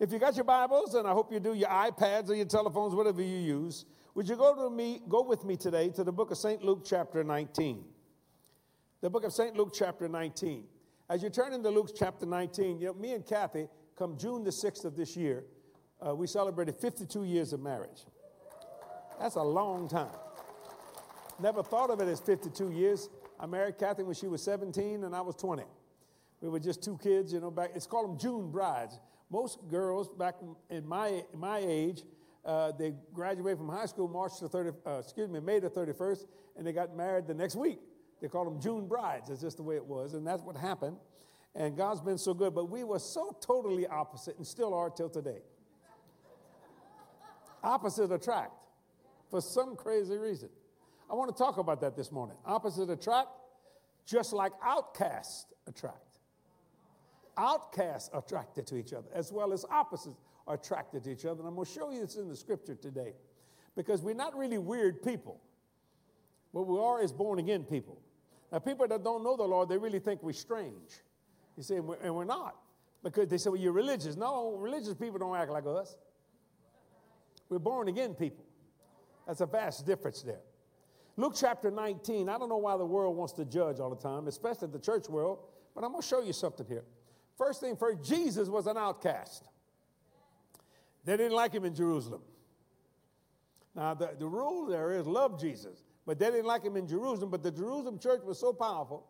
If you got your Bibles, and I hope you do, your iPads or your telephones, whatever you use, would you go to me, go with me today to the book of St. Luke, chapter 19. The book of St. Luke, chapter 19. As you turn into Luke chapter 19, you know, me and Kathy, come June the 6th of this year, uh, we celebrated 52 years of marriage. That's a long time. Never thought of it as 52 years. I married Kathy when she was 17 and I was 20. We were just two kids, you know, back. It's called them June brides. Most girls back in my, my age, uh, they graduated from high school March the 30, uh, excuse me, May the 31st, and they got married the next week. They called them June brides. That's just the way it was, and that's what happened. And God's been so good, but we were so totally opposite and still are till today. Opposite attract for some crazy reason. I want to talk about that this morning. Opposite attract, just like outcasts attract. Outcasts are attracted to each other, as well as opposites are attracted to each other. And I'm going to show you this in the scripture today because we're not really weird people. What we are is born again people. Now, people that don't know the Lord, they really think we're strange. You see, and we're, and we're not because they say, well, you're religious. No, religious people don't act like us. We're born again people. That's a vast difference there. Luke chapter 19. I don't know why the world wants to judge all the time, especially the church world, but I'm going to show you something here. First thing first, Jesus was an outcast. They didn't like him in Jerusalem. Now, the, the rule there is love Jesus, but they didn't like him in Jerusalem. But the Jerusalem church was so powerful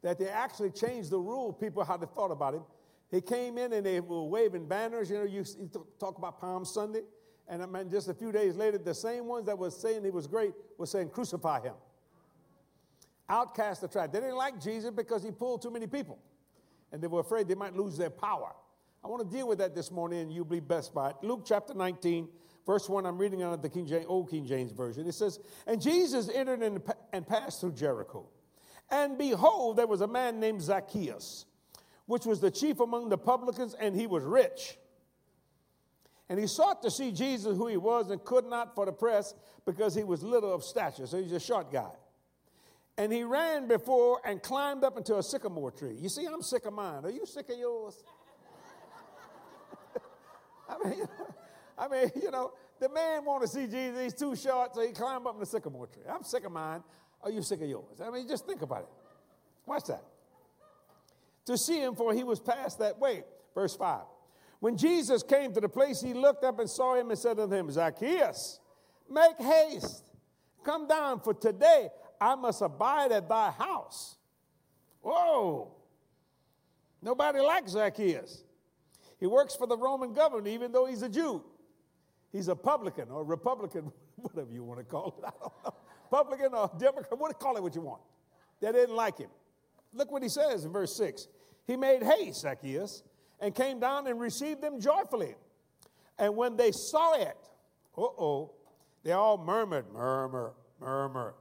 that they actually changed the rule, people, how they thought about him. He came in and they were waving banners. You know, you, talk about Palm Sunday. And I mean, just a few days later, the same ones that was saying he was great were saying, crucify him. Outcast the tribe. They didn't like Jesus because he pulled too many people and they were afraid they might lose their power. I want to deal with that this morning, and you'll be best by it. Luke chapter 19, verse 1, I'm reading out of the King James, Old King James Version. It says, And Jesus entered and passed through Jericho. And behold, there was a man named Zacchaeus, which was the chief among the publicans, and he was rich. And he sought to see Jesus, who he was, and could not for the press because he was little of stature. So he's a short guy. And he ran before and climbed up into a sycamore tree. You see, I'm sick of mine. Are you sick of yours? I mean, I mean, you know, the man want to see Jesus. He's too short, so he climbed up in the sycamore tree. I'm sick of mine. Are you sick of yours? I mean, just think about it. Watch that. To see him, for he was past that way. Verse 5. When Jesus came to the place, he looked up and saw him and said unto him, Zacchaeus, make haste. Come down, for today I must abide at thy house. Whoa. Nobody likes Zacchaeus. He works for the Roman government, even though he's a Jew. He's a publican or Republican, whatever you want to call it. I don't know. Publican or Democrat, what call it what you want. They didn't like him. Look what he says in verse 6. He made haste, Zacchaeus, and came down and received them joyfully. And when they saw it, uh oh, they all murmured, murmur, murmur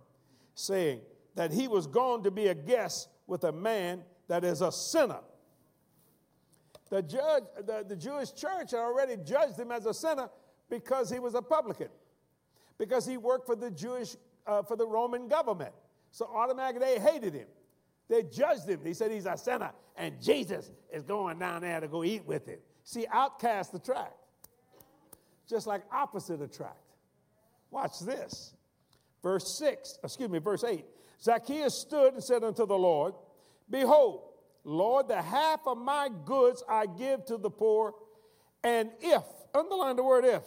saying that he was going to be a guest with a man that is a sinner. The, judge, the, the Jewish church had already judged him as a sinner because he was a publican, because he worked for the Jewish, uh, for the Roman government. So automatically they hated him. They judged him. They said he's a sinner, and Jesus is going down there to go eat with him. See, outcast attract, just like opposite attract. Watch this. Verse 6, excuse me, verse 8. Zacchaeus stood and said unto the Lord, Behold, Lord, the half of my goods I give to the poor, and if, underline the word if,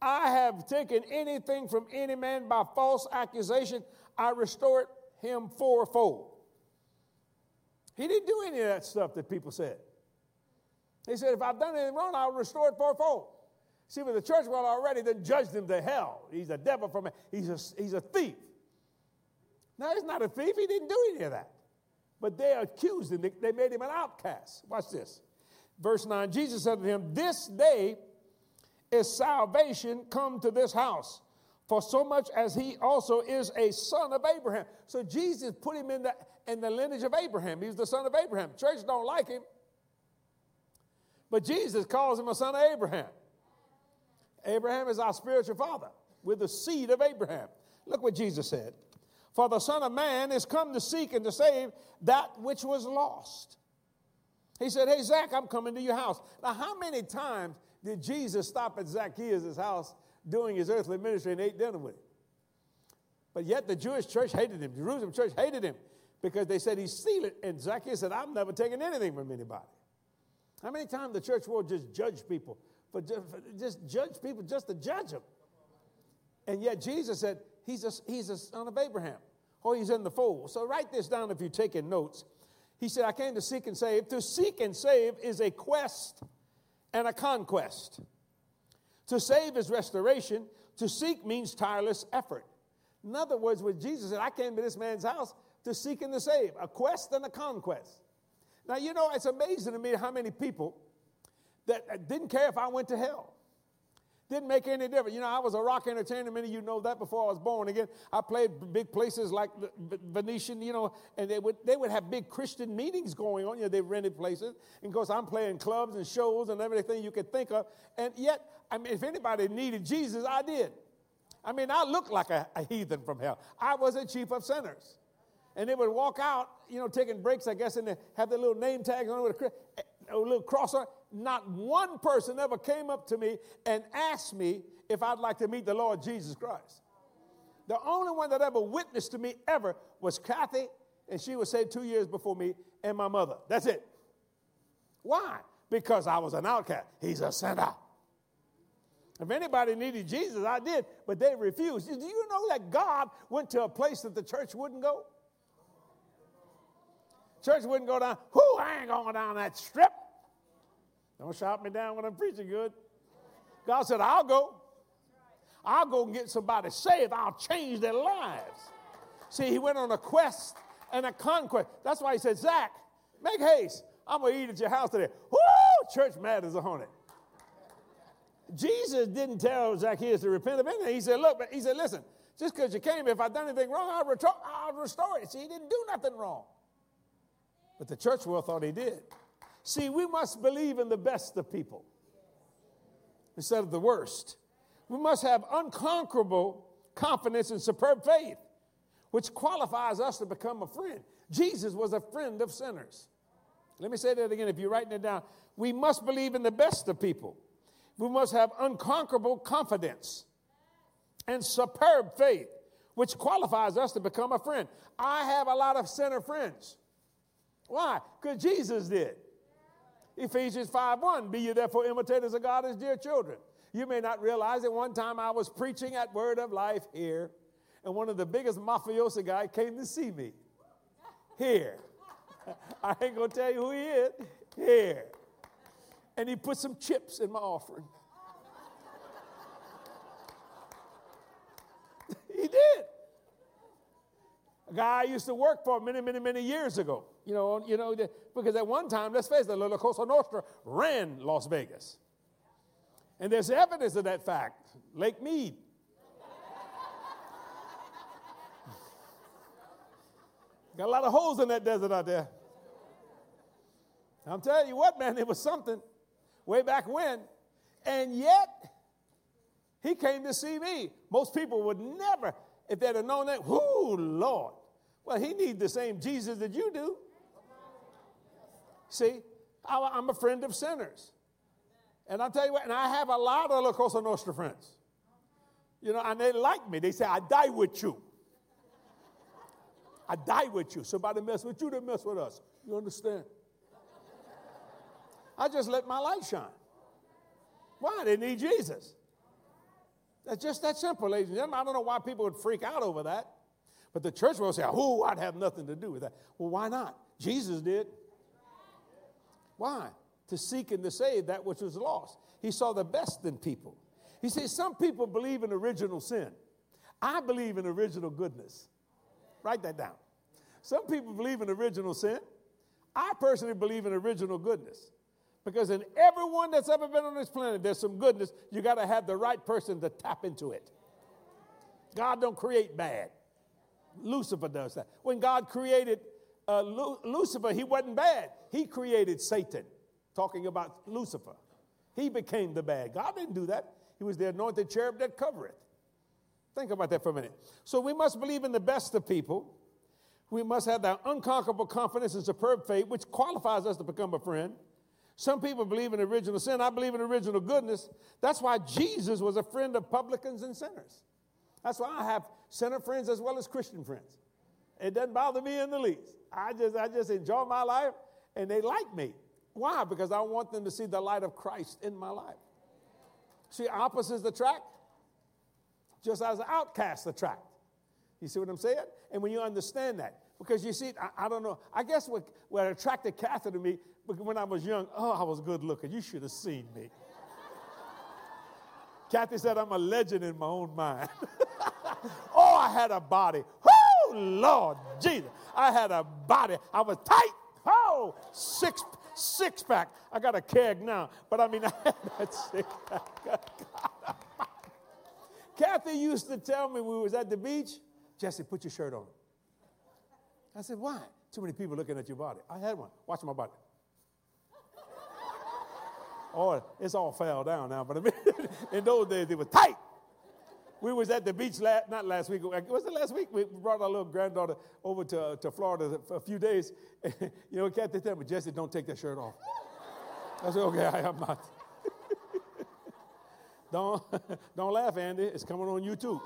I have taken anything from any man by false accusation, I restore it him fourfold. He didn't do any of that stuff that people said. He said, if I've done anything wrong, I'll restore it fourfold. See, but the church world already then judged him to hell. He's a devil from he's a, he's a thief. No, he's not a thief. He didn't do any of that. But they accused him. They, they made him an outcast. Watch this. Verse 9 Jesus said to him, This day is salvation come to this house, for so much as he also is a son of Abraham. So Jesus put him in the, in the lineage of Abraham. He's the son of Abraham. Church don't like him. But Jesus calls him a son of Abraham. Abraham is our spiritual father. We're the seed of Abraham. Look what Jesus said. For the Son of Man is come to seek and to save that which was lost. He said, Hey, Zach, I'm coming to your house. Now, how many times did Jesus stop at Zacchaeus' house doing his earthly ministry and ate dinner with him? But yet the Jewish church hated him. Jerusalem church hated him because they said he's stealing. And Zacchaeus said, I'm never taking anything from anybody. How many times the church will just judge people? For just, for just judge people just to judge them. And yet Jesus said, he's a, he's a son of Abraham. Or he's in the fold. So write this down if you're taking notes. He said, I came to seek and save. To seek and save is a quest and a conquest. To save is restoration. To seek means tireless effort. In other words, what Jesus said, I came to this man's house to seek and to save, a quest and a conquest. Now, you know, it's amazing to me how many people that uh, didn't care if I went to hell. Didn't make any difference. You know, I was a rock entertainer. Many of you know that before I was born again. I played big places like Venetian, you know, and they would, they would have big Christian meetings going on. You know, they rented places. And of course, I'm playing clubs and shows and everything you could think of. And yet, I mean, if anybody needed Jesus, I did. I mean, I looked like a, a heathen from hell. I was a chief of sinners. And they would walk out, you know, taking breaks, I guess, and have their little name tags on with a, eh, a little cross on. Not one person ever came up to me and asked me if I'd like to meet the Lord Jesus Christ. The only one that ever witnessed to me ever was Kathy, and she was saved two years before me, and my mother. That's it. Why? Because I was an outcast. He's a sinner. If anybody needed Jesus, I did, but they refused. Do you know that God went to a place that the church wouldn't go? Church wouldn't go down. Who? I ain't going down that strip. Don't shout me down when I'm preaching good. God said, I'll go. I'll go and get somebody saved. I'll change their lives. See, he went on a quest and a conquest. That's why he said, Zach, make haste. I'm going to eat at your house today. Woo! Church as a hornet. Jesus didn't tell Zacchaeus to repent of anything. He said, Look, but he said, Listen, just because you came, if I've done anything wrong, I'll, retor- I'll restore it. See, he didn't do nothing wrong. But the church world thought he did. See, we must believe in the best of people instead of the worst. We must have unconquerable confidence and superb faith, which qualifies us to become a friend. Jesus was a friend of sinners. Let me say that again if you're writing it down. We must believe in the best of people we must have unconquerable confidence and superb faith, which qualifies us to become a friend. I have a lot of sinner friends. Why? Because Jesus did. Ephesians 5 1, be you therefore imitators of God as dear children. You may not realize that one time I was preaching at Word of Life here, and one of the biggest mafioso guy came to see me. Here. I ain't gonna tell you who he is. Here and he put some chips in my offering. he did. A guy I used to work for many, many, many years ago. You know, you know, because at one time, let's face it, La Cosa Nostra ran Las Vegas. And there's evidence of that fact. Lake Mead. Got a lot of holes in that desert out there. I'm telling you what, man, it was something way back when. And yet, he came to see me. Most people would never, if they'd have known that, whoo, Lord. Well, he needs the same Jesus that you do. See, I'm a friend of sinners. And I'll tell you what, and I have a lot of La Cosa Nostra friends. You know, and they like me. They say, I die with you. I die with you. Somebody mess with you, they mess with us. You understand? I just let my light shine. Why? They need Jesus. That's just that simple, ladies and gentlemen. I don't know why people would freak out over that. But the church will say, oh, I'd have nothing to do with that. Well, why not? Jesus did. Why? To seek and to save that which was lost. He saw the best in people. He says, some people believe in original sin. I believe in original goodness. Write that down. Some people believe in original sin. I personally believe in original goodness. Because in everyone that's ever been on this planet, there's some goodness. You got to have the right person to tap into it. God don't create bad. Lucifer does that. When God created uh, Lu- Lucifer, he wasn't bad. He created Satan, talking about Lucifer. He became the bad. God didn't do that. He was the anointed cherub that covereth. Think about that for a minute. So we must believe in the best of people. We must have that unconquerable confidence and superb faith, which qualifies us to become a friend. Some people believe in original sin. I believe in original goodness. That's why Jesus was a friend of publicans and sinners. That's why I have sinner friends as well as Christian friends. It doesn't bother me in the least. I just, I just enjoy my life and they like me. Why? Because I want them to see the light of Christ in my life. See, opposites attract, just as outcasts attract. You see what I'm saying? And when you understand that, because you see, I, I don't know, I guess what, what attracted Kathy to me when I was young, oh, I was good looking. You should have seen me. Kathy said, I'm a legend in my own mind. oh, I had a body. Oh, Lord Jesus. I had a body. I was tight. Oh, six, six pack. I got a keg now, but I mean, I had that six pack. Kathy used to tell me we was at the beach, Jesse, put your shirt on. I said, why? Too many people looking at your body. I had one. Watch my body. oh, it's all fell down now, but I mean, in those days it was tight. We was at the beach last, not last week. Was it last week? We brought our little granddaughter over to, to Florida for a few days. you know, Kathy tell me, Jesse, don't take that shirt off. I said, okay, I am not. don't, don't laugh, Andy. It's coming on YouTube.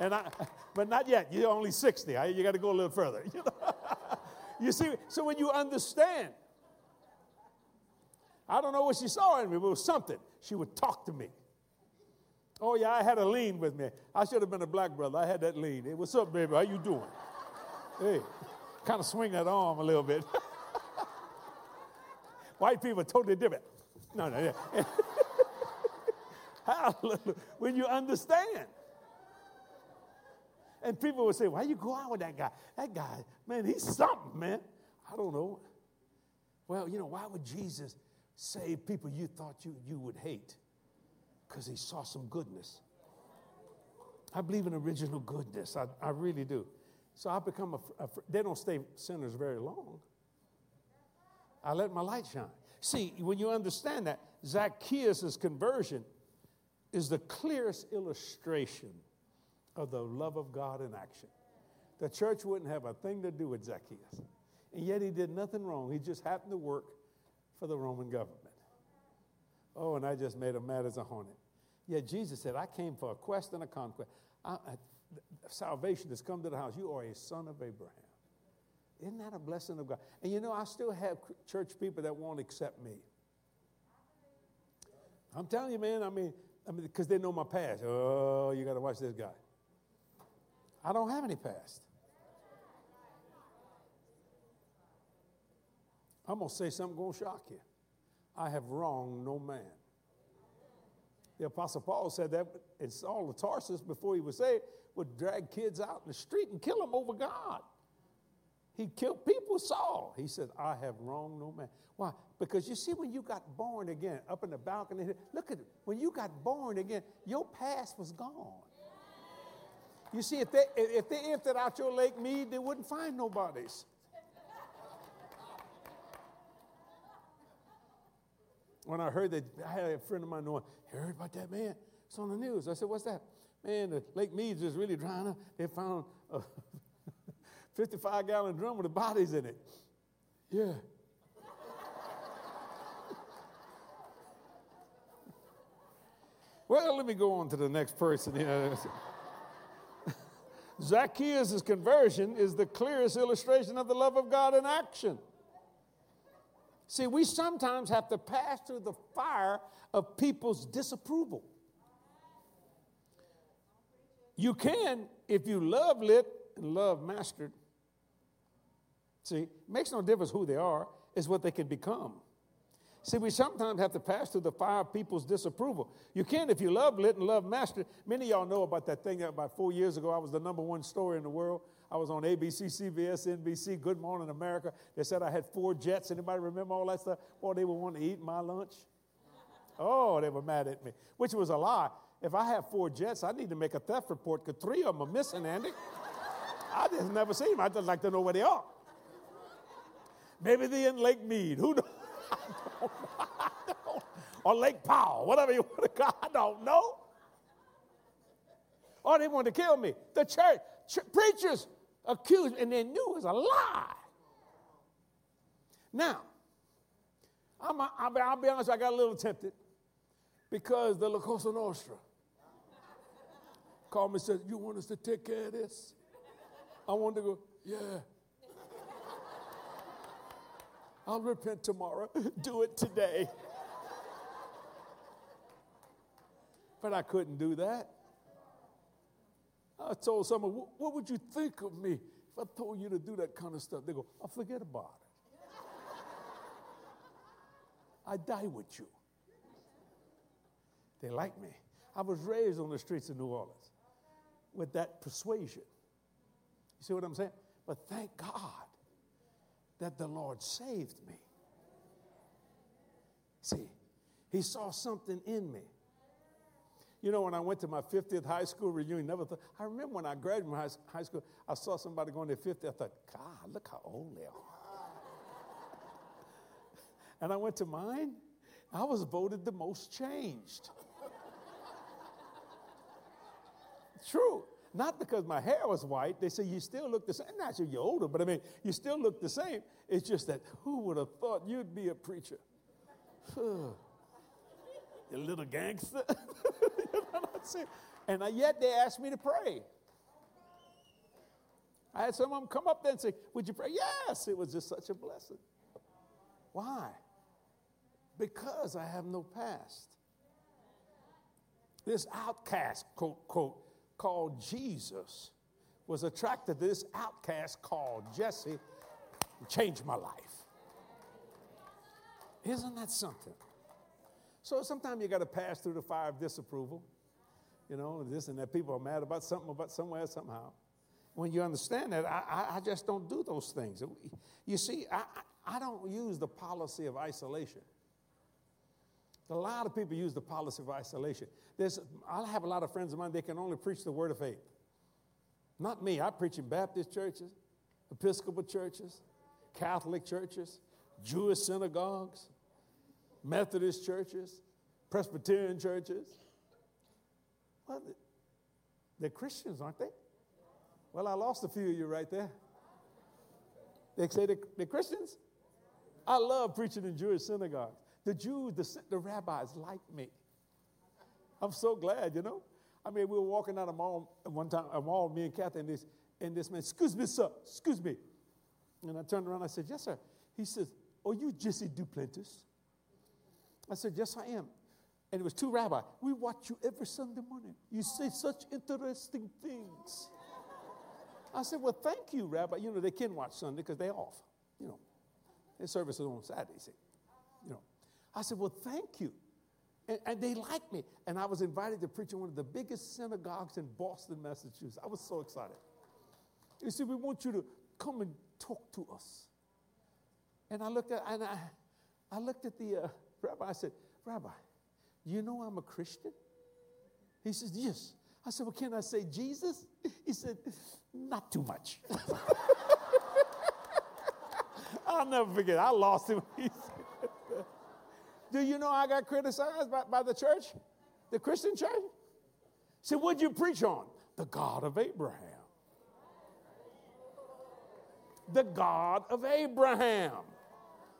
and I, but not yet. You're only 60. You got to go a little further. You see, so when you understand, I don't know what she saw in me, but it was something. She would talk to me. Oh yeah, I had a lean with me. I should have been a black brother. I had that lean. Hey, what's up, baby? How you doing? hey, kind of swing that arm a little bit. White people totally different. No, no, yeah. Hallelujah. When you understand. And people would say, Why you go out with that guy? That guy, man, he's something, man. I don't know. Well, you know, why would Jesus save people you thought you, you would hate? Because he saw some goodness. I believe in original goodness. I, I really do. So I become a, a, they don't stay sinners very long. I let my light shine. See, when you understand that, Zacchaeus' conversion is the clearest illustration of the love of God in action. The church wouldn't have a thing to do with Zacchaeus. And yet he did nothing wrong. He just happened to work for the Roman government. Oh, and I just made him mad as a hornet. Yet Jesus said, I came for a quest and a conquest. I, I, salvation has come to the house. You are a son of Abraham. Isn't that a blessing of God? And you know, I still have church people that won't accept me. I'm telling you, man, I mean, I mean, because they know my past. Oh, you got to watch this guy. I don't have any past. I'm going to say something going to shock you. I have wronged no man. The Apostle Paul said that and Saul of Tarsus before he was saved would drag kids out in the street and kill them over God. He killed people, Saul. He said, I have wronged no man. Why? Because you see, when you got born again, up in the balcony, look at it. When you got born again, your past was gone. You see, if they, if they emptied out your Lake Mead, they wouldn't find nobody's. When I heard that, I had a friend of mine knowing, you heard about that man? It's on the news. I said, what's that? Man, the Lake Mead's is really drying up. They found a 55 gallon drum with the bodies in it. Yeah. well, let me go on to the next person. Zacchaeus' conversion is the clearest illustration of the love of God in action. See, we sometimes have to pass through the fire of people's disapproval. You can if you love lit and love mastered. See, makes no difference who they are, it's what they can become. See, we sometimes have to pass through the fire of people's disapproval. You can if you love lit and love mastered. Many of y'all know about that thing about four years ago. I was the number one story in the world. I was on ABC, CBS, NBC, Good Morning America. They said I had four jets. Anybody remember all that stuff? Boy, they were wanting to eat my lunch. Oh, they were mad at me, which was a lie. If I have four jets, I need to make a theft report because three of them are missing, Andy. I just never seen them. I just like to know where they are. Maybe they're in Lake Mead. Who knows? or Lake Powell, whatever you want to call I don't know. Or they want to kill me. The church, ch- preachers accused, and they knew it was a lie. Now, I'm, I'll, I'll be honest, I got a little tempted because the La Cosa Nostra called me and said, You want us to take care of this? I wanted to go, Yeah. I'll repent tomorrow. Do it today. But I couldn't do that. I told someone, What would you think of me if I told you to do that kind of stuff? They go, I oh, forget about it. I die with you. They like me. I was raised on the streets of New Orleans with that persuasion. You see what I'm saying? But thank God that the Lord saved me. See, He saw something in me. You know, when I went to my 50th high school reunion, never thought, I remember when I graduated from high school, I saw somebody going to 50. I thought, God, look how old they are. and I went to mine. I was voted the most changed. True. Not because my hair was white. They say you still look the same. Not sure you're older, but I mean, you still look the same. It's just that who would have thought you'd be a preacher? you little gangster. and yet they asked me to pray. I had some of them come up there and say, Would you pray? Yes, it was just such a blessing. Why? Because I have no past. This outcast, quote, quote, called Jesus was attracted to this outcast called Jesse and changed my life. Isn't that something? So sometimes you got to pass through the fire of disapproval you know, this and that. People are mad about something, about somewhere, somehow. When you understand that, I, I just don't do those things. You see, I, I don't use the policy of isolation. A lot of people use the policy of isolation. There's, I have a lot of friends of mine, they can only preach the word of faith. Not me. I preach in Baptist churches, Episcopal churches, Catholic churches, Jewish synagogues, Methodist churches, Presbyterian churches. Well, they're Christians, aren't they? Well, I lost a few of you right there. They say they're, they're Christians. I love preaching in Jewish synagogues. The Jews, the, the rabbis like me. I'm so glad, you know. I mean, we were walking down a mall one time, a mall, me and Kathy, and this, and this man, excuse me, sir, excuse me. And I turned around, I said, yes, sir. He says, are you Jesse Duplantis? I said, yes, I am and it was two rabbis. We watch you every Sunday morning. You say such interesting things. I said, Well, thank you, Rabbi. You know, they can watch Sunday because they're off. You know, their service is on Saturday, see. You know. I said, Well, thank you. And, and they liked me. And I was invited to preach in one of the biggest synagogues in Boston, Massachusetts. I was so excited. You see, we want you to come and talk to us. And I looked at, and I, I looked at the uh, rabbi. I said, Rabbi, you know I'm a Christian? He says, Yes. I said, Well, can I say Jesus? He said, Not too much. I'll never forget. I lost him. Do you know I got criticized by, by the church? The Christian church? Said, What'd you preach on? The God of Abraham. The God of Abraham.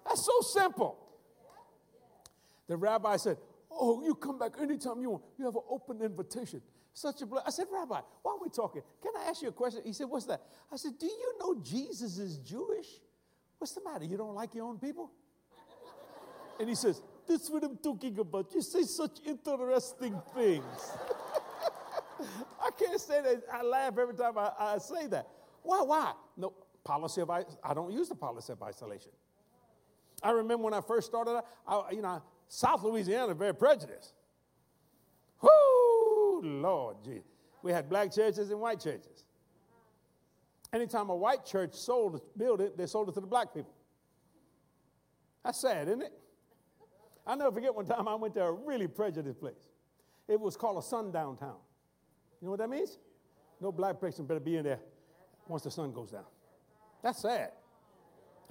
That's so simple. The rabbi said, Oh, you come back anytime you want. You have an open invitation. Such a blessing. I said, Rabbi, why are we talking? Can I ask you a question? He said, What's that? I said, Do you know Jesus is Jewish? What's the matter? You don't like your own people? And he says, This is what I'm talking about. You say such interesting things. I can't say that. I laugh every time I, I say that. Why? Why? No, policy of. I don't use the policy of isolation. I remember when I first started, I, you know, South Louisiana very prejudiced. Whoo, Lord Jesus. We had black churches and white churches. Anytime a white church sold a building, they sold it to the black people. That's sad, isn't it? i never forget one time I went to a really prejudiced place. It was called a sundown town. You know what that means? No black person better be in there once the sun goes down. That's sad.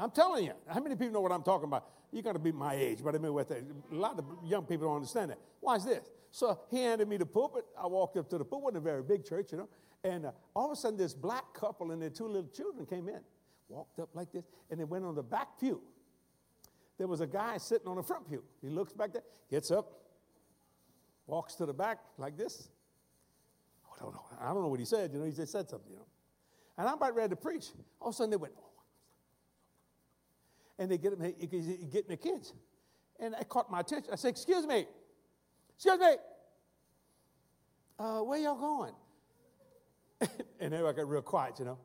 I'm telling you. How many people know what I'm talking about? You got to be my age, but I mean, with a lot of young people don't understand that. Watch this. So he handed me the pulpit. I walked up to the pulpit. wasn't a very big church, you know. And uh, all of a sudden, this black couple and their two little children came in, walked up like this, and they went on the back pew. There was a guy sitting on the front pew. He looks back there, gets up, walks to the back like this. I don't know. I don't know what he said. You know, he just said something. You know, and I'm about ready to preach. All of a sudden, they went, and they get getting the kids, and it caught my attention. I said, "Excuse me, excuse me, uh, where y'all going?" and everybody got real quiet, you know.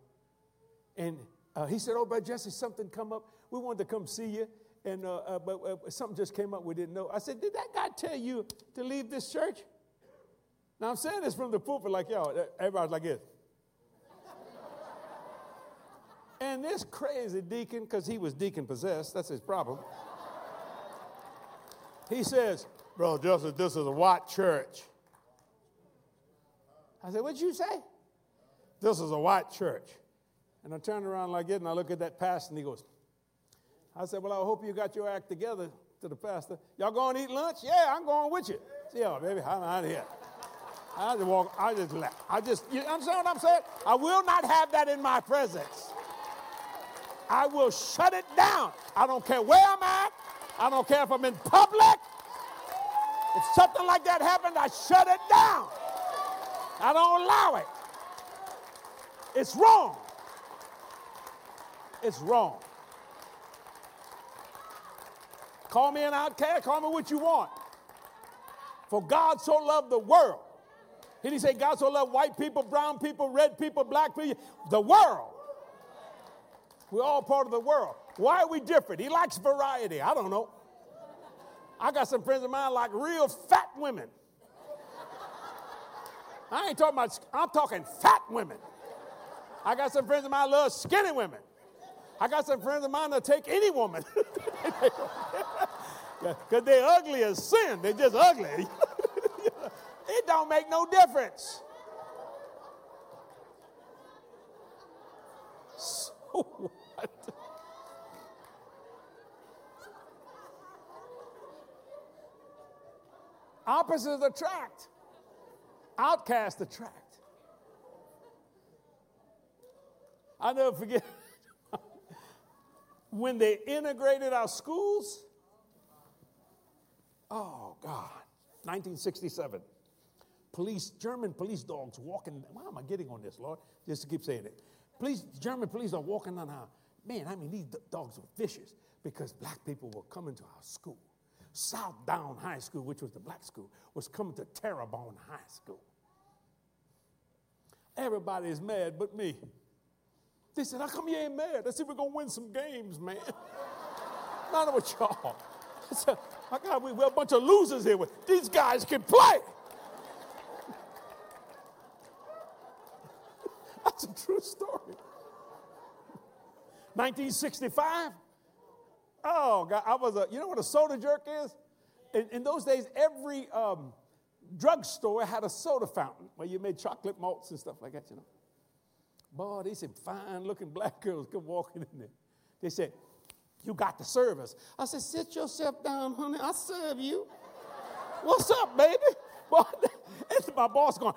And uh, he said, "Oh, Brother Jesse, something come up. We wanted to come see you, and uh, uh but uh, something just came up. We didn't know." I said, "Did that guy tell you to leave this church?" Now I'm saying this from the pulpit, like y'all. Everybody's like this. And this crazy deacon, because he was deacon possessed, that's his problem. he says, "Bro, Jesse, this is a white church." I said, "What'd you say?" This is a white church. And I turned around like it and I look at that pastor and he goes, I said, Well, I hope you got your act together to the pastor. Y'all going to eat lunch? Yeah, I'm going with you. See y'all, baby. I'm out of here. I just walk, I just left. I just, you understand what I'm saying? I will not have that in my presence. I will shut it down. I don't care where I'm at. I don't care if I'm in public. If something like that happens, I shut it down. I don't allow it. It's wrong. It's wrong. Call me an outcast, call me what you want. For God so loved the world. He didn't say God so loved white people, brown people, red people, black people, the world. We're all part of the world. Why are we different? He likes variety. I don't know. I got some friends of mine like real fat women. I ain't talking about, I'm talking fat women. I got some friends of mine love skinny women. I got some friends of mine that take any woman. Because they're ugly as sin. They're just ugly. it don't make no difference. So what? Opposites attract. Outcasts attract. I'll never forget when they integrated our schools. Oh, God. 1967. Police, German police dogs walking. Why am I getting on this, Lord? Just to keep saying it. Police, German police are walking on our. Man, I mean, these dogs were vicious because black people were coming to our school. South Down High School, which was the black school, was coming to Terrebonne High School. Everybody is mad but me. They said, How come you ain't mad? I said, We're going to win some games, man. Not with y'all. I said, My God, we, we're a bunch of losers here. These guys can play. That's a true story. 1965. Oh, God, I was a, you know what a soda jerk is? In, in those days, every um, drugstore had a soda fountain where you made chocolate malts and stuff like that, you know. Boy, they said fine looking black girls come walking in there. They said, You got the service. I said, Sit yourself down, honey. I'll serve you. What's up, baby? Boy, and my boss going,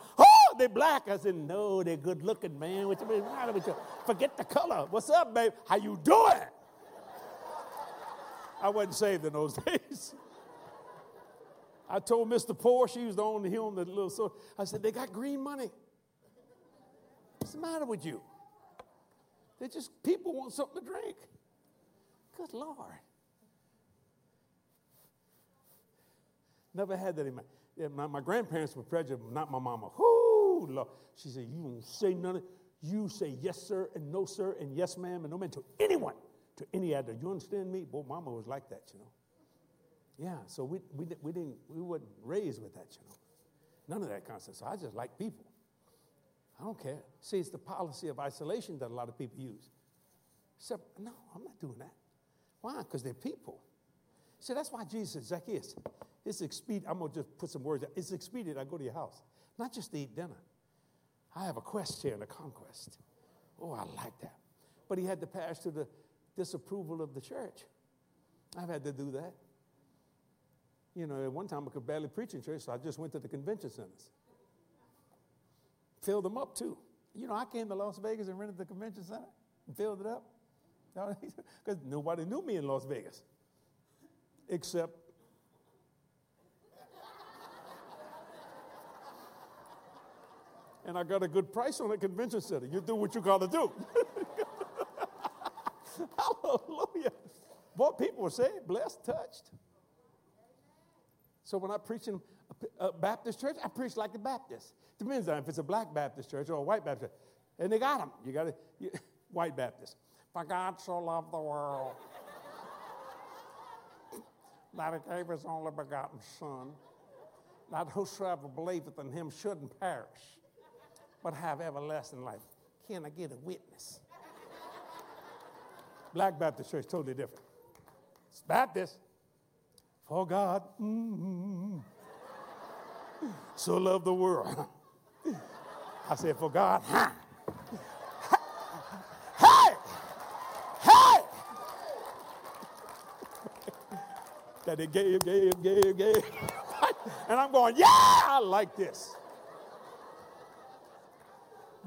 they black. I said, No, they're good looking, man. What you mean? Forget the color. What's up, baby? How you doing? I wasn't saved in those days. I told Mr. Poor, she was the only him, the little so I said, they got green money. What's the matter with you? They just, people want something to drink. Good Lord. Never had that in my, my, my grandparents were prejudiced, not my mama. Whoo, Lord. She said, You won't say nothing. You say yes, sir, and no, sir, and yes, ma'am, and no, ma'am, to anyone, to any other. You understand me? Boy, mama was like that, you know. Yeah, so we, we, we didn't, we weren't raised with that, you know. None of that concept. So I just like people. I don't care. See, it's the policy of isolation that a lot of people use. So, no, I'm not doing that. Why? Because they're people. See, that's why Jesus said, Zacchaeus, it's expedient. I'm going to just put some words out. It's expedient I go to your house, not just to eat dinner. I have a quest here and a conquest. Oh, I like that. But he had to pass through the, disapproval of the church. I've had to do that. You know, at one time I could barely preach in church, so I just went to the convention centers. Filled them up too. You know, I came to Las Vegas and rented the convention center and filled it up. Because nobody knew me in Las Vegas. Except and I got a good price on the convention center. You do what you got to do. Hallelujah. Boy, people were saved, blessed, touched. So when I preach in a Baptist church, I preach like a Baptist. Depends on if it's a black Baptist church or a white Baptist. And they got them. You got to, white Baptist. For God so loved the world that he gave his only begotten Son, that whosoever believeth in him shouldn't perish, but have everlasting life. Can I get a witness? Black Baptist church, totally different. It's Baptist. For God mm-hmm, so loved the world. I said, for God, huh? hey, hey, that he gave, gave, gave, gave. and I'm going, yeah, I like this.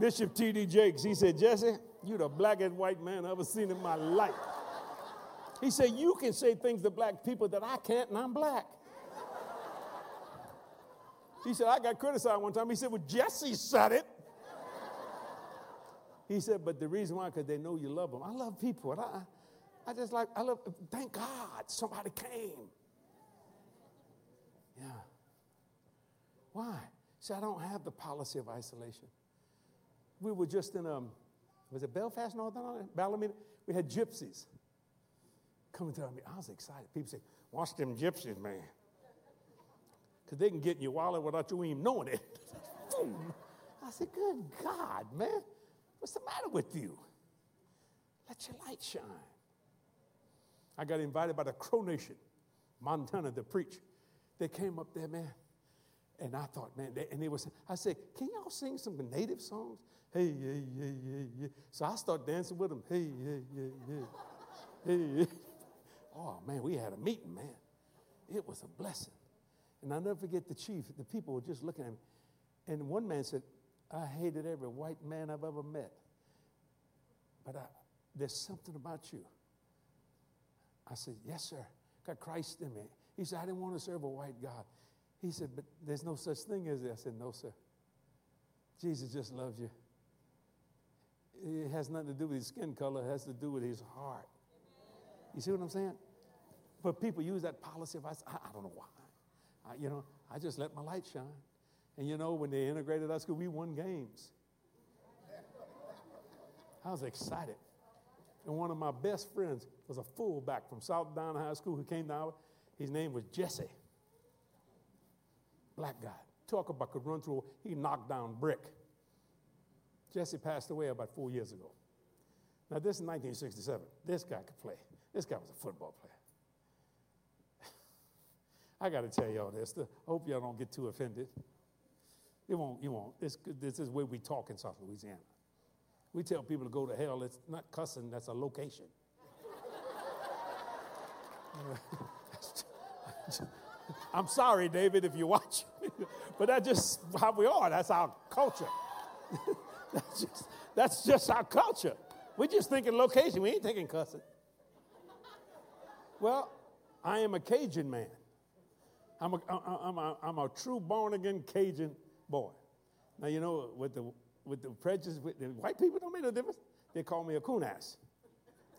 Bishop T.D. Jakes, he said, Jesse, you're the blackest white man I've ever seen in my life. He said, You can say things to black people that I can't, and I'm black. He said, I got criticized one time. He said, Well, Jesse said it. He said, But the reason why, because they know you love them. I love people. And I, I just like, I love, thank God somebody came. Yeah. Why? See, I don't have the policy of isolation. We were just in, um, was it Belfast, Northern Ireland? Ballymena? We had gypsies coming to me. I was excited. People say, watch them gypsies, man. Because they can get in your wallet without you even knowing it. I said, good God, man. What's the matter with you? Let your light shine. I got invited by the Crow Nation, Montana, to preach. They came up there, man. And I thought, man, they, and they was, I said, can y'all sing some native songs? Hey, yeah, yeah, yeah, yeah. So I start dancing with them. Hey, yeah, yeah, yeah. Hey. Oh, man, we had a meeting, man. It was a blessing. And I'll never forget the chief. The people were just looking at me. And one man said, I hated every white man I've ever met. But I, there's something about you. I said, Yes, sir. Got Christ in me. He said, I didn't want to serve a white God. He said, But there's no such thing as that. I said, No, sir. Jesus just loves you. It has nothing to do with his skin color, it has to do with his heart. You see what I'm saying? But people use that policy of, I, I don't know why. I, you know, I just let my light shine. And you know, when they integrated us, we won games. I was excited. And one of my best friends was a fullback from South Down High School who came down. His name was Jesse. Black guy. Talk about could run through, he knocked down brick. Jesse passed away about four years ago. Now, this is 1967. This guy could play. This guy was a football player. I got to tell y'all this. I hope y'all don't get too offended. You won't, you won't. This, this is where we talk in South Louisiana. We tell people to go to hell. It's not cussing, that's a location. I'm sorry, David, if you watch, but that's just how we are. That's our culture. that's, just, that's just our culture. We're just thinking location. We ain't thinking cussing. Well, I am a Cajun man. I'm a, I'm a, I'm a true born again Cajun boy. Now, you know, with the, with the prejudice, with the white people don't make no difference. They call me a coon ass.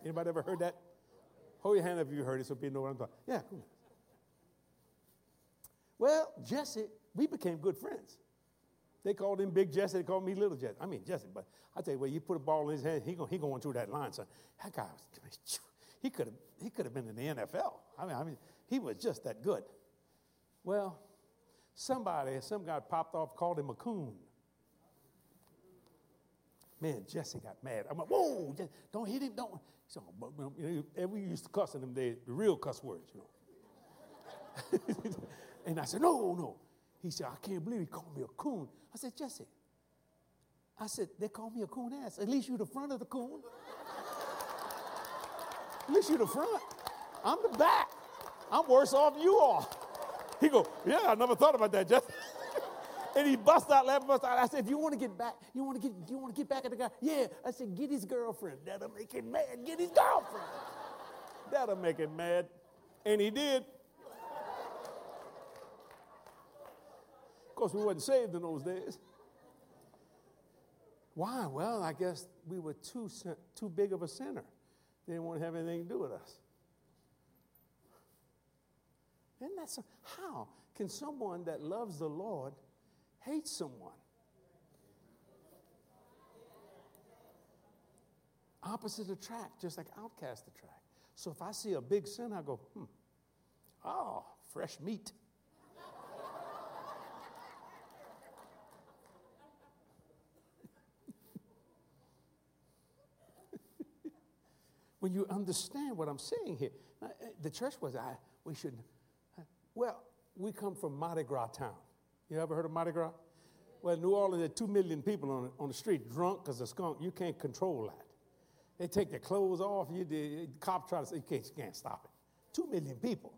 Anybody ever heard that? Hold your hand if you heard it so people know what I'm talking Yeah, coon Well, Jesse, we became good friends. They called him Big Jesse. They called me Little Jesse. I mean Jesse, but I tell you what, you put a ball in his hand, he, he going through that line, son. That guy was, he could have he could have been in the NFL. I mean, I mean, he was just that good. Well, somebody, some guy popped off, called him a coon. Man, Jesse got mad. I'm like, whoa, don't hit him, don't. So, you know, and we used to cuss in them days, the real cuss words, you know. and I said, no, no. He said, I can't believe he called me a coon. I said, Jesse, I said, they call me a coon ass. At least you're the front of the coon. At least you're the front. I'm the back. I'm worse off than you are. He go, yeah, I never thought about that, Jesse. and he bust out laughing, bust out. I said, if you want to get back, you want to get, you want to get back at the guy? Yeah. I said, get his girlfriend. That'll make him mad. Get his girlfriend. That'll make him mad. And he did. Course, we wasn't saved in those days. Why? Well, I guess we were too, too big of a sinner. They didn't want to have anything to do with us. Isn't that so? How can someone that loves the Lord hate someone? Opposite attract, just like outcast attract. So if I see a big sin, I go, hmm, oh, fresh meat. When you understand what I'm saying here, uh, the church was, I, we should well, we come from Mardi Gras town. You ever heard of Mardi Gras? Well, New Orleans, are two million people on, on the street drunk because of skunk. You can't control that. They take their clothes off. You, the cop try to say, you can't, you can't stop it. Two million people.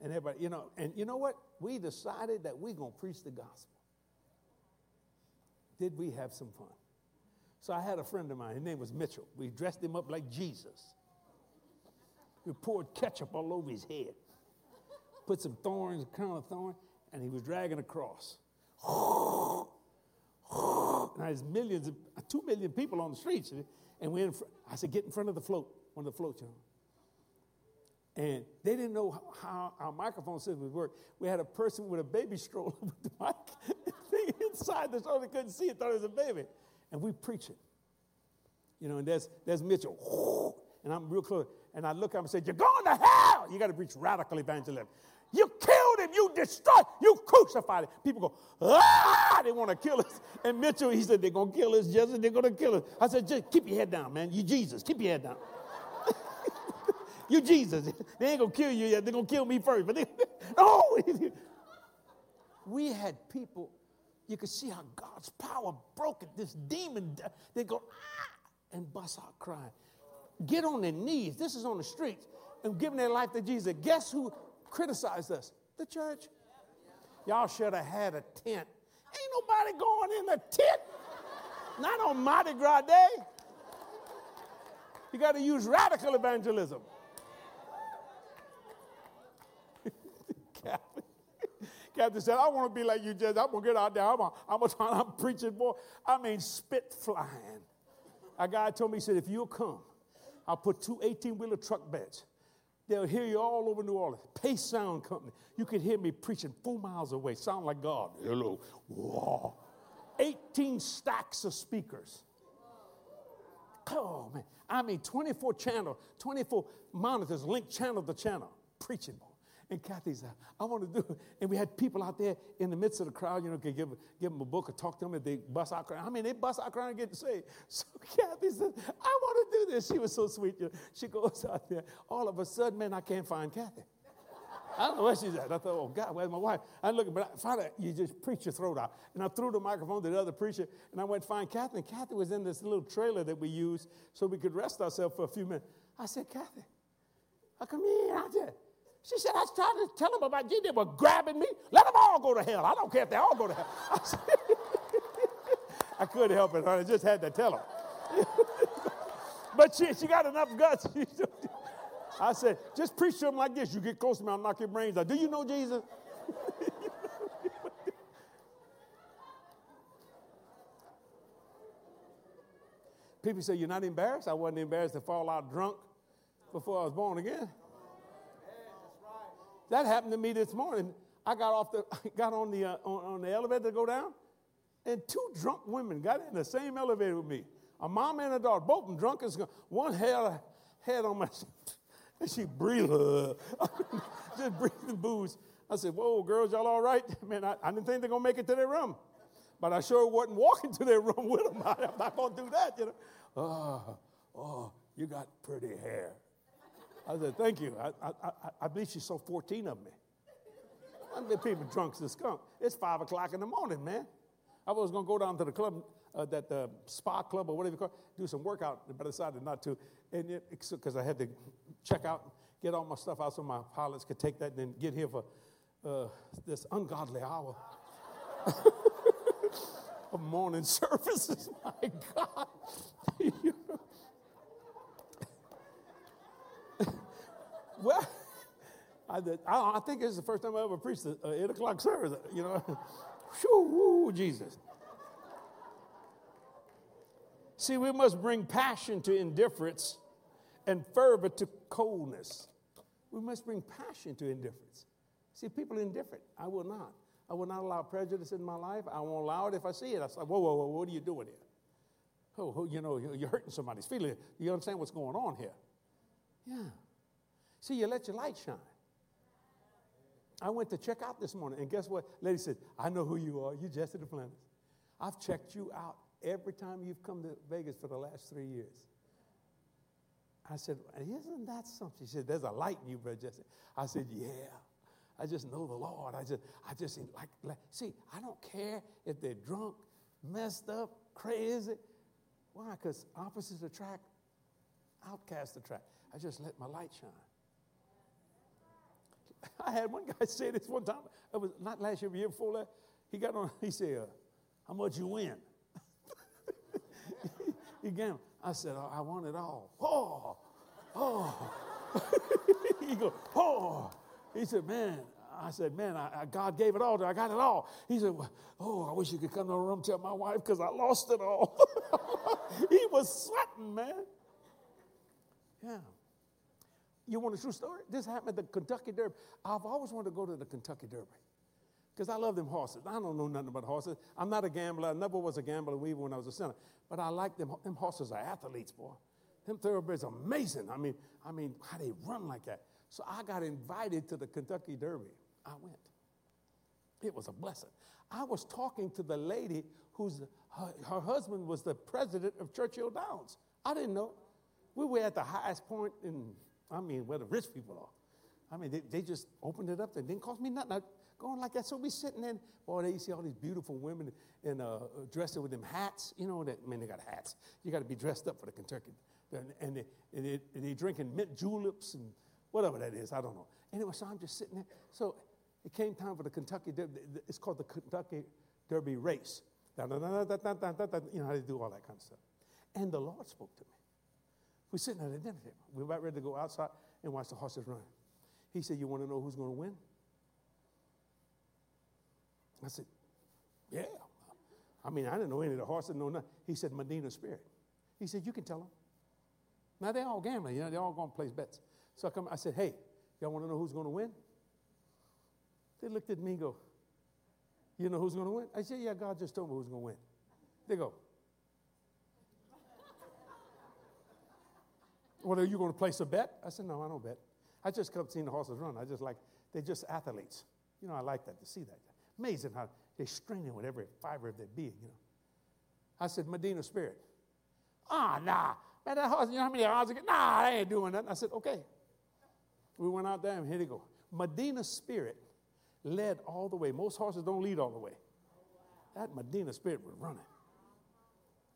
And everybody, you know, and you know what? We decided that we're going to preach the gospel. Did we have some fun? So I had a friend of mine. His name was Mitchell. We dressed him up like Jesus. We poured ketchup all over his head put some thorns, a crown of thorn, and he was dragging a cross. now there's millions, of, two million people on the streets, and we in fr- I said, get in front of the float, one of the floats, you know. And they didn't know how our microphone system would work. We had a person with a baby stroller with the mic inside the stroller, couldn't see it, thought it was a baby. And we preaching. You know, and there's, there's Mitchell, and I'm real close. And I look at him and say, You're going to hell. You got to preach radical evangelism. You killed him. You destroyed. You crucified him. People go, ah, they want to kill us. And Mitchell, he said, they're going to kill us, Jesus, They're going to kill us. I said, just keep your head down, man. You Jesus. Keep your head down. you Jesus. They ain't going to kill you yet. They're going to kill me first. But they, no. we had people, you could see how God's power broke it. This demon, they go, ah, and bust out crying. Get on their knees. This is on the streets and giving their life to Jesus. Guess who criticized us? The church. Y'all should have had a tent. Ain't nobody going in a tent. Not on Mardi Gras Day. You got to use radical evangelism. Captain, Captain said, I want to be like you, Judge. I'm going to get out there. I'm, a, I'm, a, I'm preaching, boy. I mean, spit flying. A guy told me, he said, if you'll come, I'll put two 18 wheeler truck beds They'll hear you all over New Orleans. Pace Sound Company. You could hear me preaching four miles away. Sound like God. Hello. Whoa. 18 stacks of speakers. Oh, man. I mean, 24 channel, 24 monitors, link channel to channel. Preaching. And Kathy said, I want to do it. And we had people out there in the midst of the crowd, you know, could give, give them a book or talk to them and they bust out crying. I mean, they bust out crying and get saved. So Kathy said, I want to do this. She was so sweet. You know. She goes out there. All of a sudden, man, I can't find Kathy. I don't know where she's at. I thought, oh, God, where's my wife? I look, but I her. You just preach your throat out. And I threw the microphone to the other preacher, and I went find Kathy. And Kathy was in this little trailer that we used so we could rest ourselves for a few minutes. I said, Kathy, how come ain't out there? She said, I was trying to tell them about you. They were grabbing me. Let them all go to hell. I don't care if they all go to hell. I, said, I couldn't help it, honey. I just had to tell them. but she, she got enough guts. I said, just preach to them like this. You get close to me, I'll knock your brains out. Do you know Jesus? People say, You're not embarrassed? I wasn't embarrassed to fall out drunk before I was born again. That happened to me this morning. I got off the, got on the, uh, on, on, the elevator to go down, and two drunk women got in the same elevator with me. A mom and a daughter, both of them drunk as one had a head on my, and she breathed, just breathing booze. I said, "Whoa, girls, y'all all right?" Man, I, I didn't think they're gonna make it to their room, but I sure wasn't walking to their room with them. I, am not gonna do that, you know. Oh, oh, you got pretty hair. I said, thank you. I, I, I, believe she saw 14 of me. I mean, people drunk as a skunk. It's 5 o'clock in the morning, man. I was going to go down to the club. uh, that uh, spa club or whatever you call it, do some workout, but I decided not to. And because I had to check out, get all my stuff out so my pilots could take that and then get here for uh, this ungodly hour of morning services. My God. well, I, I, I, think this is the first time I ever preached an 8 o'clock service, you know. Whew, Jesus. See, we must bring passion to indifference and fervor to coldness. We must bring passion to indifference. See, people are indifferent. I will not. I will not allow prejudice in my life. I won't allow it if I see it. I say, whoa, whoa, whoa, what are you doing here? Oh, oh you know, you're hurting somebody's feeling. You understand what's going on here? Yeah. See, you let your light shine. I went to check out this morning, and guess what? Lady said, I know who you are. You're Jesse Duplantis. I've checked you out every time you've come to Vegas for the last three years. I said, Isn't that something? She said, There's a light in you, Brother Jesse. I said, Yeah. I just know the Lord. I just, I just like, like, see, I don't care if they're drunk, messed up, crazy. Why? Because opposites attract, outcasts attract. I just let my light shine. I had one guy say this one time. It was not last year, but year before that. He got on. He said, uh, "How much you win?" he gambled. I said, oh, "I want it all." Oh, oh. he go, "Oh." He said, Man, I said, Man, I, I, God gave it all to I got it all. He said, Oh, I wish you could come to the room and tell my wife because I lost it all. he was sweating, man. Yeah. You want a true story? This happened at the Kentucky Derby. I've always wanted to go to the Kentucky Derby because I love them horses. I don't know nothing about horses. I'm not a gambler. I never was a gambler even when I was a sinner. But I like them. Them horses are athletes, boy. Them thoroughbreds are amazing. I mean, I mean, how they run like that. So I got invited to the Kentucky Derby. I went. It was a blessing. I was talking to the lady whose her, her husband was the president of Churchill Downs. I didn't know. We were at the highest point in, I mean, where the rich people are. I mean, they, they just opened it up. They didn't cost me nothing. I, going like that. So we sitting in, boy, they see all these beautiful women in uh, dressed with them hats. You know that, I mean, they got hats. You got to be dressed up for the Kentucky. And and they, and they drinking mint juleps and whatever that is, I don't know. Anyway, so I'm just sitting there. So it came time for the Kentucky Derby. It's called the Kentucky Derby race. You know how they do all that kind of stuff. And the Lord spoke to me. We're sitting at a dinner table. We're about ready to go outside and watch the horses run. He said, You want to know who's going to win? I said, Yeah. I mean, I didn't know any of the horses, no nothing. He said, Medina Spirit. He said, You can tell them. Now they're all gambling, you know, they're all going to place bets. So I, come, I said, hey, y'all want to know who's going to win? They looked at me and go, you know who's going to win? I said, yeah, God just told me who's going to win. They go, well, are you going to place a bet? I said, no, I don't bet. I just come seeing the horses run. I just like, they're just athletes. You know, I like that, to see that. Amazing how they're straining with every fiber of their being, you know. I said, Medina Spirit. Ah, nah. Man, that horse, you know how many odds? Nah, I ain't doing that. I said, okay. We went out there and here they go. Medina Spirit led all the way. Most horses don't lead all the way. That Medina Spirit was running.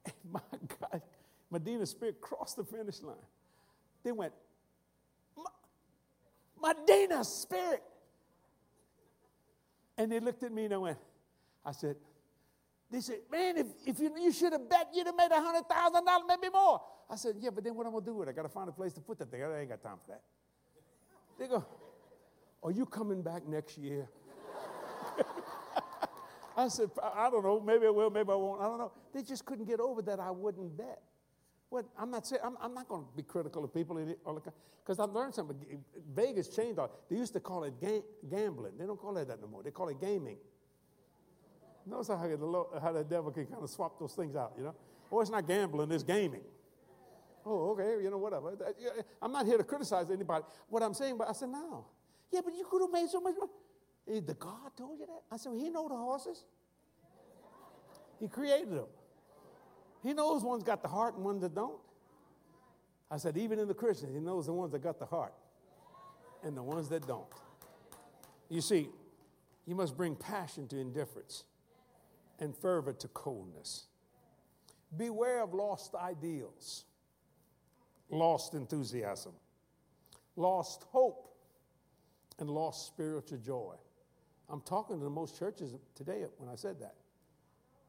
And my God, Medina Spirit crossed the finish line. They went, Medina Spirit. And they looked at me and I went, I said, they said, man, if, if you, you should have bet, you'd have made a $100,000, maybe more. I said, yeah, but then what am I going to do with it? I got to find a place to put that thing. I ain't got time for that. They go, Are you coming back next year? I said, I don't know. Maybe I will, maybe I won't. I don't know. They just couldn't get over that I wouldn't bet. What, I'm not saying, I'm, I'm not going to be critical of people because I've learned something. Vegas changed all. They used to call it ga- gambling. They don't call it that no more. They call it gaming. Notice how the, how the devil can kind of swap those things out, you know? Oh, it's not gambling, it's gaming. Oh, okay, you know, whatever. I'm not here to criticize anybody. What I'm saying, but I said, no. Yeah, but you could have made so much money. The God told you that? I said, well, he know the horses. He created them. He knows one's got the heart and ones that don't. I said, even in the Christians, he knows the ones that got the heart and the ones that don't. You see, you must bring passion to indifference and fervor to coldness. Beware of lost ideals, lost enthusiasm, lost hope, and lost spiritual joy. I'm talking to the most churches today when I said that.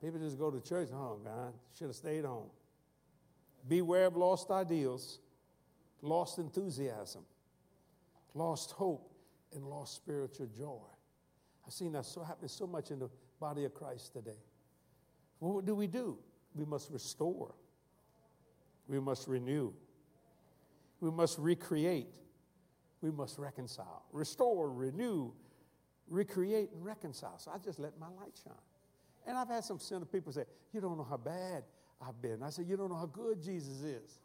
People just go to church, oh, God, should have stayed home. Beware of lost ideals, lost enthusiasm, lost hope, and lost spiritual joy. I've seen that so happen so much in the body of Christ today. What do we do? We must restore. We must renew. We must recreate. We must reconcile. Restore, renew, recreate, and reconcile. So I just let my light shine. And I've had some sinner people say, You don't know how bad I've been. I said, You don't know how good Jesus is.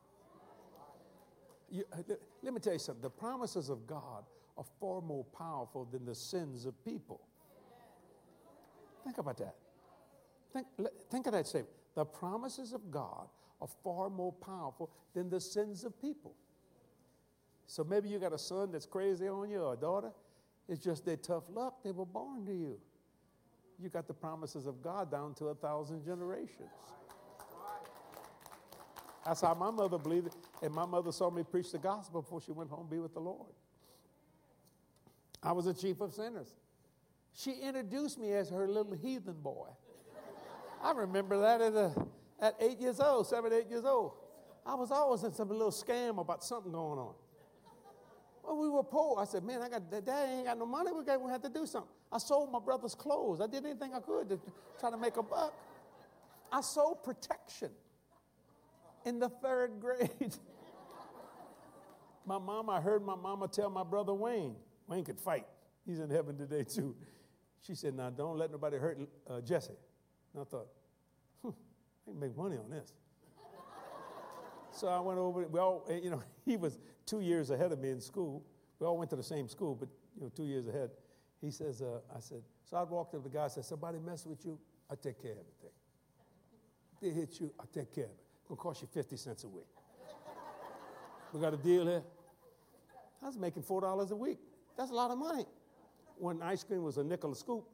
You, uh, let me tell you something. The promises of God are far more powerful than the sins of people. Think about that. Think, think of that statement. The promises of God are far more powerful than the sins of people. So maybe you got a son that's crazy on you or a daughter. It's just their tough luck. They were born to you. You got the promises of God down to a thousand generations. That's how my mother believed it. And my mother saw me preach the gospel before she went home to be with the Lord. I was a chief of sinners. She introduced me as her little heathen boy. I remember that at, a, at eight years old, seven, eight years old. I was always in some little scam about something going on. Well, we were poor. I said, man, I got that dad ain't got no money. We got we had to do something. I sold my brother's clothes. I did anything I could to try to make a buck. I sold protection in the third grade. my mama, I heard my mama tell my brother Wayne, Wayne could fight. He's in heaven today too. She said, now don't let nobody hurt uh, Jesse. And I thought, hmm, I can make money on this. So I went over, we all, you know, he was two years ahead of me in school. We all went to the same school, but, you know, two years ahead. He says, uh, I said, so I walked up to the guy, I said, somebody mess with you, I take care of everything. They hit you, I take care of it. It's gonna cost you 50 cents a week. we got a deal here. I was making $4 a week. That's a lot of money. When ice cream was a nickel a scoop,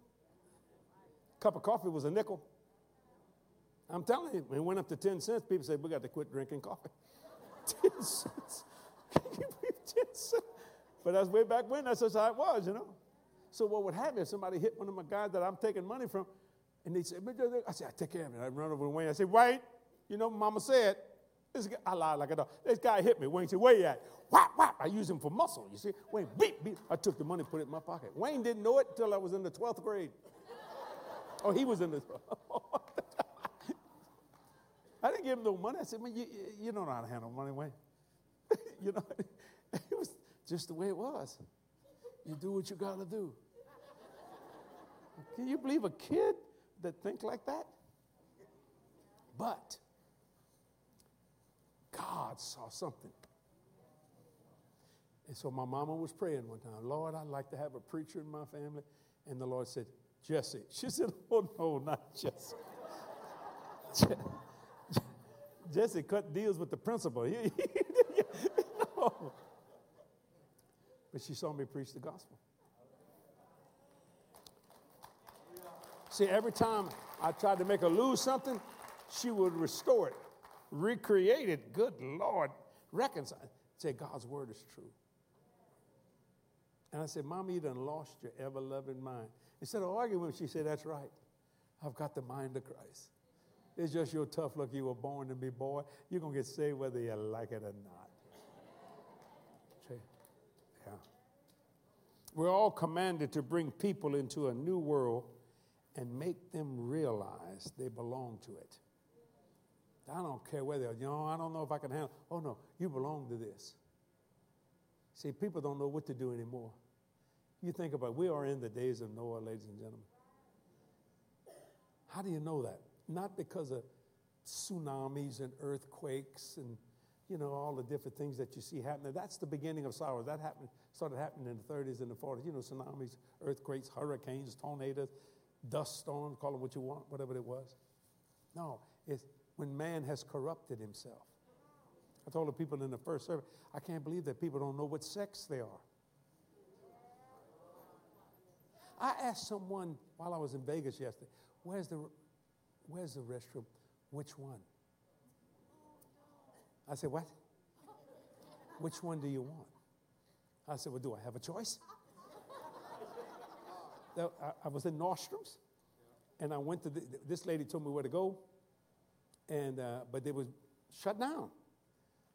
cup of coffee was a nickel. I'm telling you, it went up to 10 cents. People say, we got to quit drinking coffee. 10 cents. 10 cents. But that's way back when, that's just how it was, you know. So what would happen if somebody hit one of my guys that I'm taking money from, and they say, uh, I say, I take care of it. I run over to Wayne. I say, wait, you know, mama said, this guy, I lied like a dog. This guy hit me. Wayne said, where you at? Whap, whap. I use him for muscle, you see. Wayne, beep, beep. I took the money, put it in my pocket. Wayne didn't know it until I was in the 12th grade. oh, he was in the I didn't give him no money. I said, man, you, you don't know how to handle money, Wayne. you know, it was just the way it was. You do what you got to do. Can you believe a kid that think like that? But God saw something. And so my mama was praying one time, Lord, I'd like to have a preacher in my family. And the Lord said, Jesse. She said, Oh, no, not Jesse. Jesse cut deals with the principal. But she saw me preach the gospel. See, every time I tried to make her lose something, she would restore it, recreate it. Good Lord, reconcile. Say, God's word is true. And I said, Mama, you done lost your ever loving mind. Instead of arguing she said, That's right. I've got the mind of Christ. It's just your tough luck you were born to be boy. You're going to get saved whether you like it or not. See? Yeah. We're all commanded to bring people into a new world and make them realize they belong to it. I don't care whether, you know, I don't know if I can handle. Oh, no, you belong to this. See, people don't know what to do anymore. You think about it, we are in the days of Noah, ladies and gentlemen. How do you know that? Not because of tsunamis and earthquakes and you know all the different things that you see happening. That's the beginning of sorrow. That happened started happening in the 30s and the 40s. You know, tsunamis, earthquakes, hurricanes, tornadoes, dust storms, call it what you want, whatever it was. No, it's when man has corrupted himself. I told the people in the first service, I can't believe that people don't know what sex they are. I asked someone while I was in Vegas yesterday, where's the, where's the restroom? Which one? I said, What? Which one do you want? I said, Well, do I have a choice? I, was in Nordstrom's, and I went to the, this lady told me where to go, and uh, but they was shut down.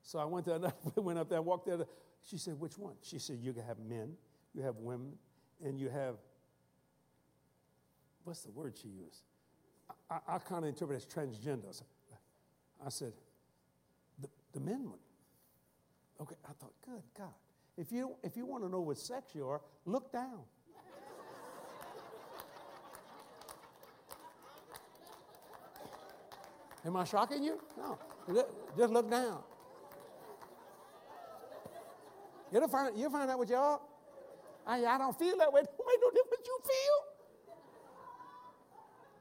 So I went to another, went up there, walked there. She said, "Which one?" She said, "You have men, you have women, and you have what's the word she used? I, I, kind of interpret it as transgender." I said, "The, the men one." Okay, I thought, good God. If you, if you want to know what sex you are, look down. Am I shocking you? No. Just look down. You'll find, you'll find out what you are. I, I don't feel that way. Don't make no difference you feel.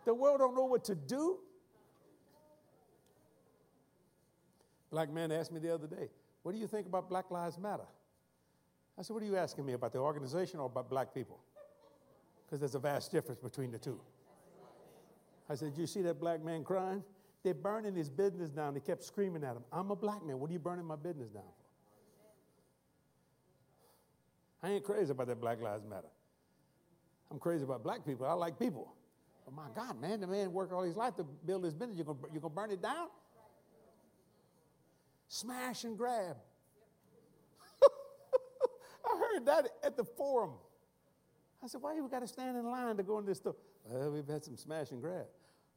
The world don't know what to do. Black man asked me the other day, what do you think about Black Lives Matter? I said, What are you asking me about the organization or about black people? Because there's a vast difference between the two. I said, You see that black man crying? They're burning his business down. They kept screaming at him, I'm a black man. What are you burning my business down for? I ain't crazy about that Black Lives Matter. I'm crazy about black people. I like people. But my God, man, the man worked all his life to build his business. You're going you're to burn it down? Smash and grab. I heard that at the forum. I said, why you got to stand in line to go in this store? Well, we've had some smash and grab.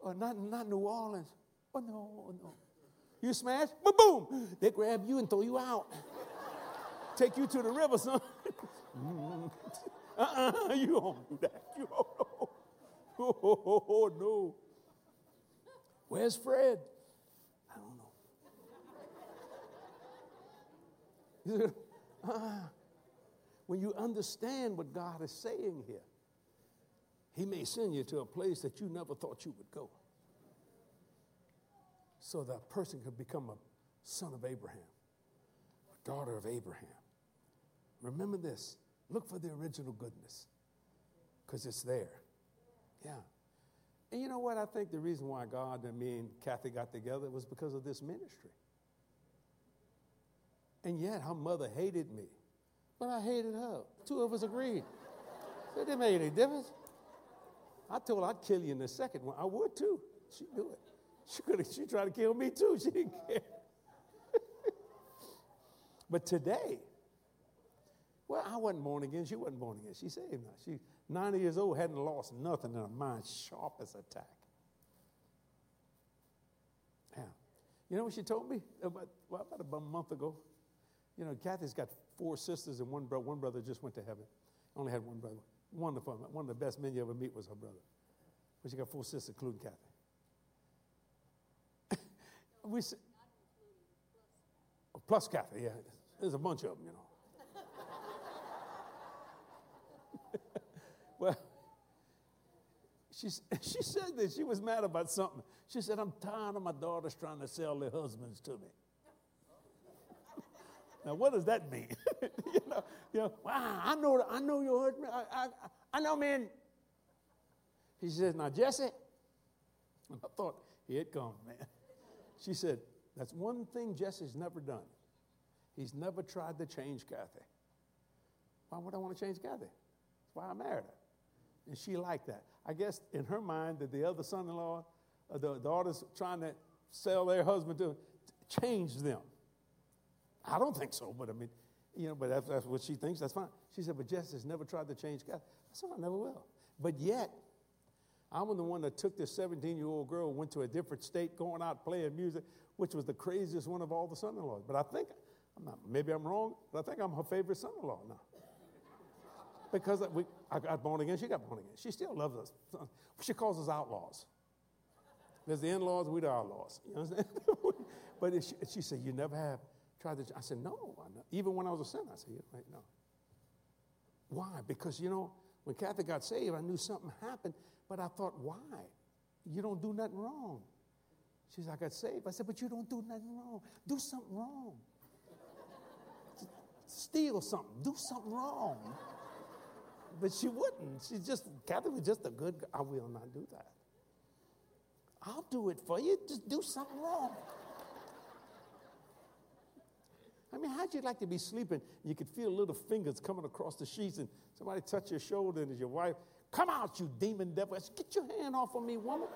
Oh, not, not New Orleans. Oh, no, oh, no. You smash, boom, boom. They grab you and throw you out. Take you to the river, son. Mm-hmm. uh-uh, you don't do that. You don't. Oh, oh, oh, no. Where's Fred? I don't know. uh, when you understand what God is saying here, He may send you to a place that you never thought you would go. So that person could become a son of Abraham, a daughter of Abraham. Remember this look for the original goodness because it's there. Yeah. And you know what? I think the reason why God and me and Kathy got together was because of this ministry. And yet her mother hated me. But I hated her. Two of us agreed. So it didn't make any difference. I told her I'd kill you in the second one. I would too. She knew it. She could have, she tried to kill me too. She didn't care. but today, well, I wasn't born again. She wasn't born again. She saved now. She 90 years old, hadn't lost nothing in her mind, sharp as a tack. Yeah. You know what she told me about, well, about a month ago? You know, Kathy's got four sisters and one brother. One brother just went to heaven. Only had one brother. Wonderful. One of the best men you ever meet was her brother. But she got four sisters, including Kathy. we oh, plus Kathy, yeah. There's a bunch of them, you know. Well, she, she said that she was mad about something. She said, I'm tired of my daughters trying to sell their husbands to me. Now, what does that mean? you know, you know wow, I know, I know your husband. I, I, I know, man. He says, now, Jesse, I thought, here it comes, man. She said, that's one thing Jesse's never done. He's never tried to change Kathy. Why would I want to change Kathy? That's why I married her. And she liked that. I guess in her mind that the other son-in-law, uh, the daughters trying to sell their husband to change them. I don't think so, but I mean, you know, but that's, that's what she thinks. That's fine. She said, but Jess never tried to change God. I said, I never will. But yet, I'm the one that took this 17 year old girl, went to a different state, going out playing music, which was the craziest one of all the son in laws. But I think, I'm not, maybe I'm wrong, but I think I'm her favorite son in law now. Because we, I got born again, she got born again. She still loves us. She calls us outlaws. There's the in laws, we the outlaws. You understand? but she, she said, You never have tried to. I said, no. Even when I was a sinner, I said, yeah, no. Why? Because, you know, when Kathy got saved, I knew something happened, but I thought, why? You don't do nothing wrong. She said, I got saved. I said, but you don't do nothing wrong. Do something wrong. Steal something. Do something wrong. But she wouldn't. She just, Kathy was just a good, I will not do that. I'll do it for you. Just do something wrong. I mean, how'd you like to be sleeping? You could feel little fingers coming across the sheets and somebody touch your shoulder and it's your wife. Come out, you demon devil. Said, Get your hand off of me, woman.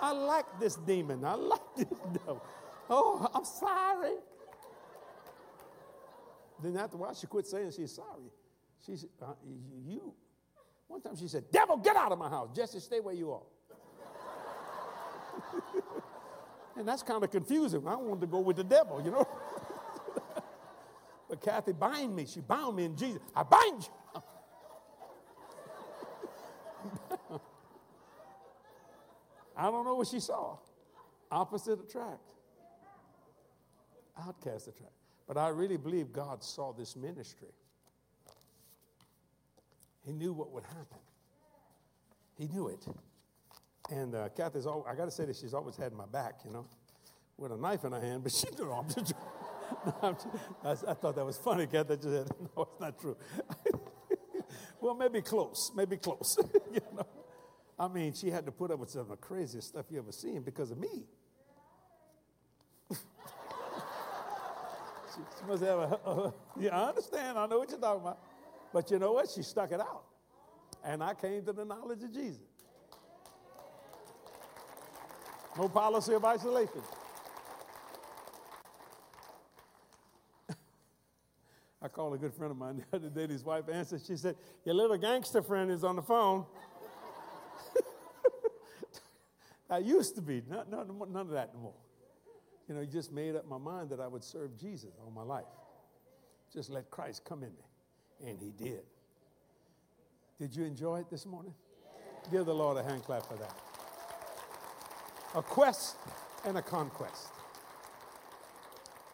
I like this demon. I like this devil. Oh, I'm sorry. Then after a while, she quit saying she's sorry. She said, uh, You. One time she said, Devil, get out of my house. Jesse, stay where you are. and that's kind of confusing. I wanted to go with the devil, you know. but Kathy bind me. She bound me in Jesus. I bind you. I don't know what she saw. Opposite attract. Outcast attract. But I really believe God saw this ministry. He knew what would happen. He knew it. And uh, Kathy's, all, I got to say that she's always had my back, you know, with a knife in her hand, but she knew I'm just, I, I, thought that was funny, Kathy. Just said, no, it's not true. well, maybe close, maybe close. you know? I mean, she had to put up with some of the craziest stuff you ever seen because of me. she, she, must have a, a, yeah, I understand. I know what you're talking about. But you know what? She stuck it out. And I came to the knowledge of Jesus. No policy of isolation. I called a good friend of mine the other day. His wife answered. She said, Your little gangster friend is on the phone. I used to be, not, not, none of that anymore. You know, I just made up my mind that I would serve Jesus all my life. Just let Christ come in me. And he did. Did you enjoy it this morning? Give the Lord a hand clap for that. A quest and a conquest.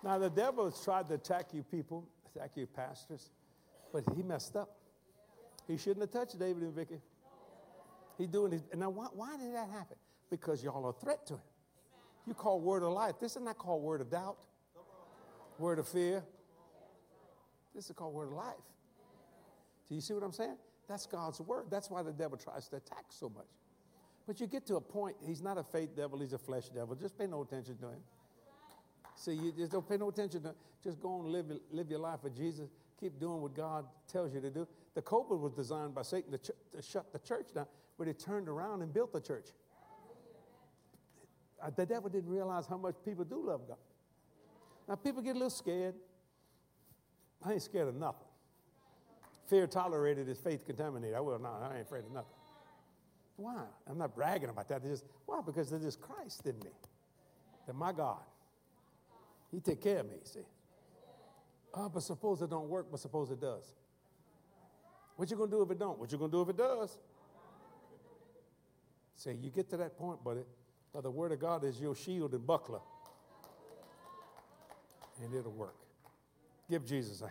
Now, the devil has tried to attack you people, attack you pastors, but he messed up. He shouldn't have touched David and Vicky. He's doing his, now why, why did that happen? because y'all are a threat to him. You call word of life. This is not called word of doubt, word of fear. This is called word of life. Do you see what I'm saying? That's God's word. That's why the devil tries to attack so much. But you get to a point, he's not a faith devil, he's a flesh devil. Just pay no attention to him. See, you just don't pay no attention to him. Just go and live, live your life with Jesus. Keep doing what God tells you to do. The COVID was designed by Satan to, ch- to shut the church down, but he turned around and built the church. Uh, the devil didn't realize how much people do love God. Now, people get a little scared. I ain't scared of nothing. Fear tolerated is faith contaminated. I will not. I ain't afraid of nothing. Why? I'm not bragging about that. just, why? Because there's this Christ in me. That my God. He take care of me, see. Oh, but suppose it don't work, but suppose it does. What you gonna do if it don't? What you gonna do if it does? See, you get to that point, buddy. But the Word of God is your shield and buckler. And it'll work. Give Jesus a